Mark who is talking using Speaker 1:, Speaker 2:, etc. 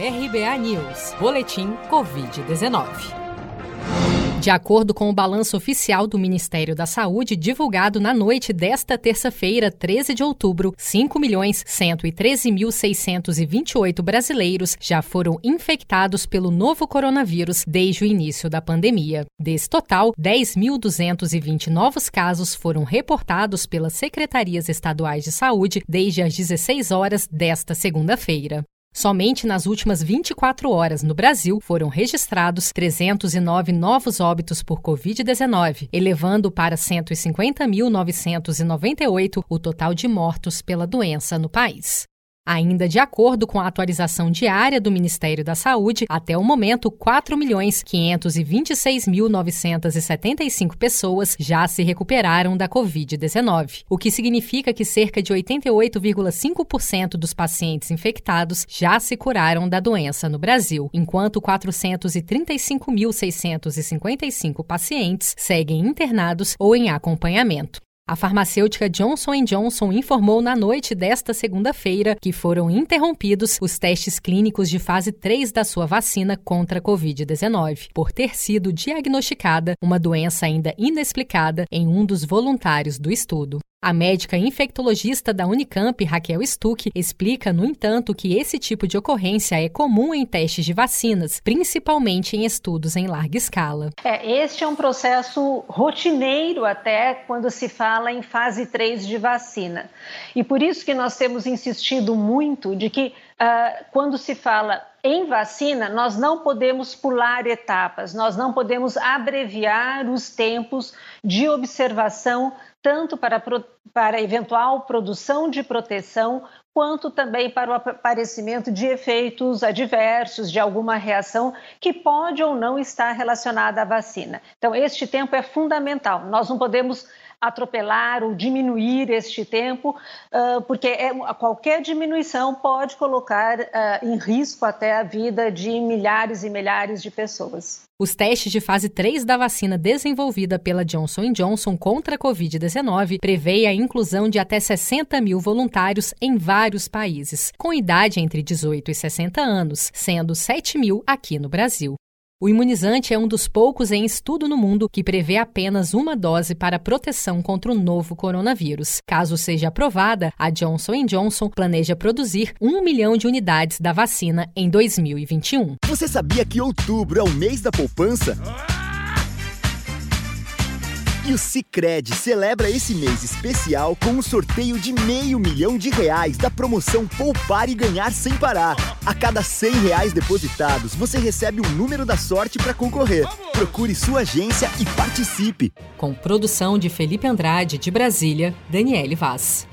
Speaker 1: RBA News, Boletim Covid-19. De acordo com o balanço oficial do Ministério da Saúde, divulgado na noite desta terça-feira, 13 de outubro, 5.113.628 brasileiros já foram infectados pelo novo coronavírus desde o início da pandemia. Desse total, 10.220 novos casos foram reportados pelas secretarias estaduais de saúde desde as 16 horas desta segunda-feira. Somente nas últimas 24 horas no Brasil foram registrados 309 novos óbitos por Covid-19, elevando para 150.998 o total de mortos pela doença no país. Ainda de acordo com a atualização diária do Ministério da Saúde, até o momento, 4.526.975 pessoas já se recuperaram da Covid-19, o que significa que cerca de 88,5% dos pacientes infectados já se curaram da doença no Brasil, enquanto 435.655 pacientes seguem internados ou em acompanhamento. A farmacêutica Johnson Johnson informou na noite desta segunda-feira que foram interrompidos os testes clínicos de fase 3 da sua vacina contra a Covid-19, por ter sido diagnosticada uma doença ainda inexplicada em um dos voluntários do estudo. A médica infectologista da Unicamp, Raquel Stuck, explica, no entanto, que esse tipo de ocorrência é comum em testes de vacinas, principalmente em estudos em larga escala.
Speaker 2: É, este é um processo rotineiro até quando se fala em fase 3 de vacina. E por isso que nós temos insistido muito de que uh, quando se fala em vacina, nós não podemos pular etapas, nós não podemos abreviar os tempos de observação tanto para, para eventual produção de proteção, quanto também para o aparecimento de efeitos adversos, de alguma reação que pode ou não estar relacionada à vacina. Então, este tempo é fundamental. Nós não podemos atropelar ou diminuir este tempo, porque é, qualquer diminuição pode colocar em risco até a vida de milhares e milhares de pessoas.
Speaker 1: Os testes de fase 3 da vacina desenvolvida pela Johnson Johnson contra a Covid-19 prevê a inclusão de até 60 mil voluntários em vários países, com idade entre 18 e 60 anos, sendo 7 mil aqui no Brasil. O imunizante é um dos poucos em estudo no mundo que prevê apenas uma dose para proteção contra o novo coronavírus. Caso seja aprovada, a Johnson Johnson planeja produzir um milhão de unidades da vacina em 2021.
Speaker 3: Você sabia que outubro é o mês da poupança? E o Cicred celebra esse mês especial com um sorteio de meio milhão de reais da promoção Poupar e Ganhar Sem Parar. A cada 100 reais depositados, você recebe um número da sorte para concorrer. Procure sua agência e participe.
Speaker 1: Com produção de Felipe Andrade, de Brasília, Daniele Vaz.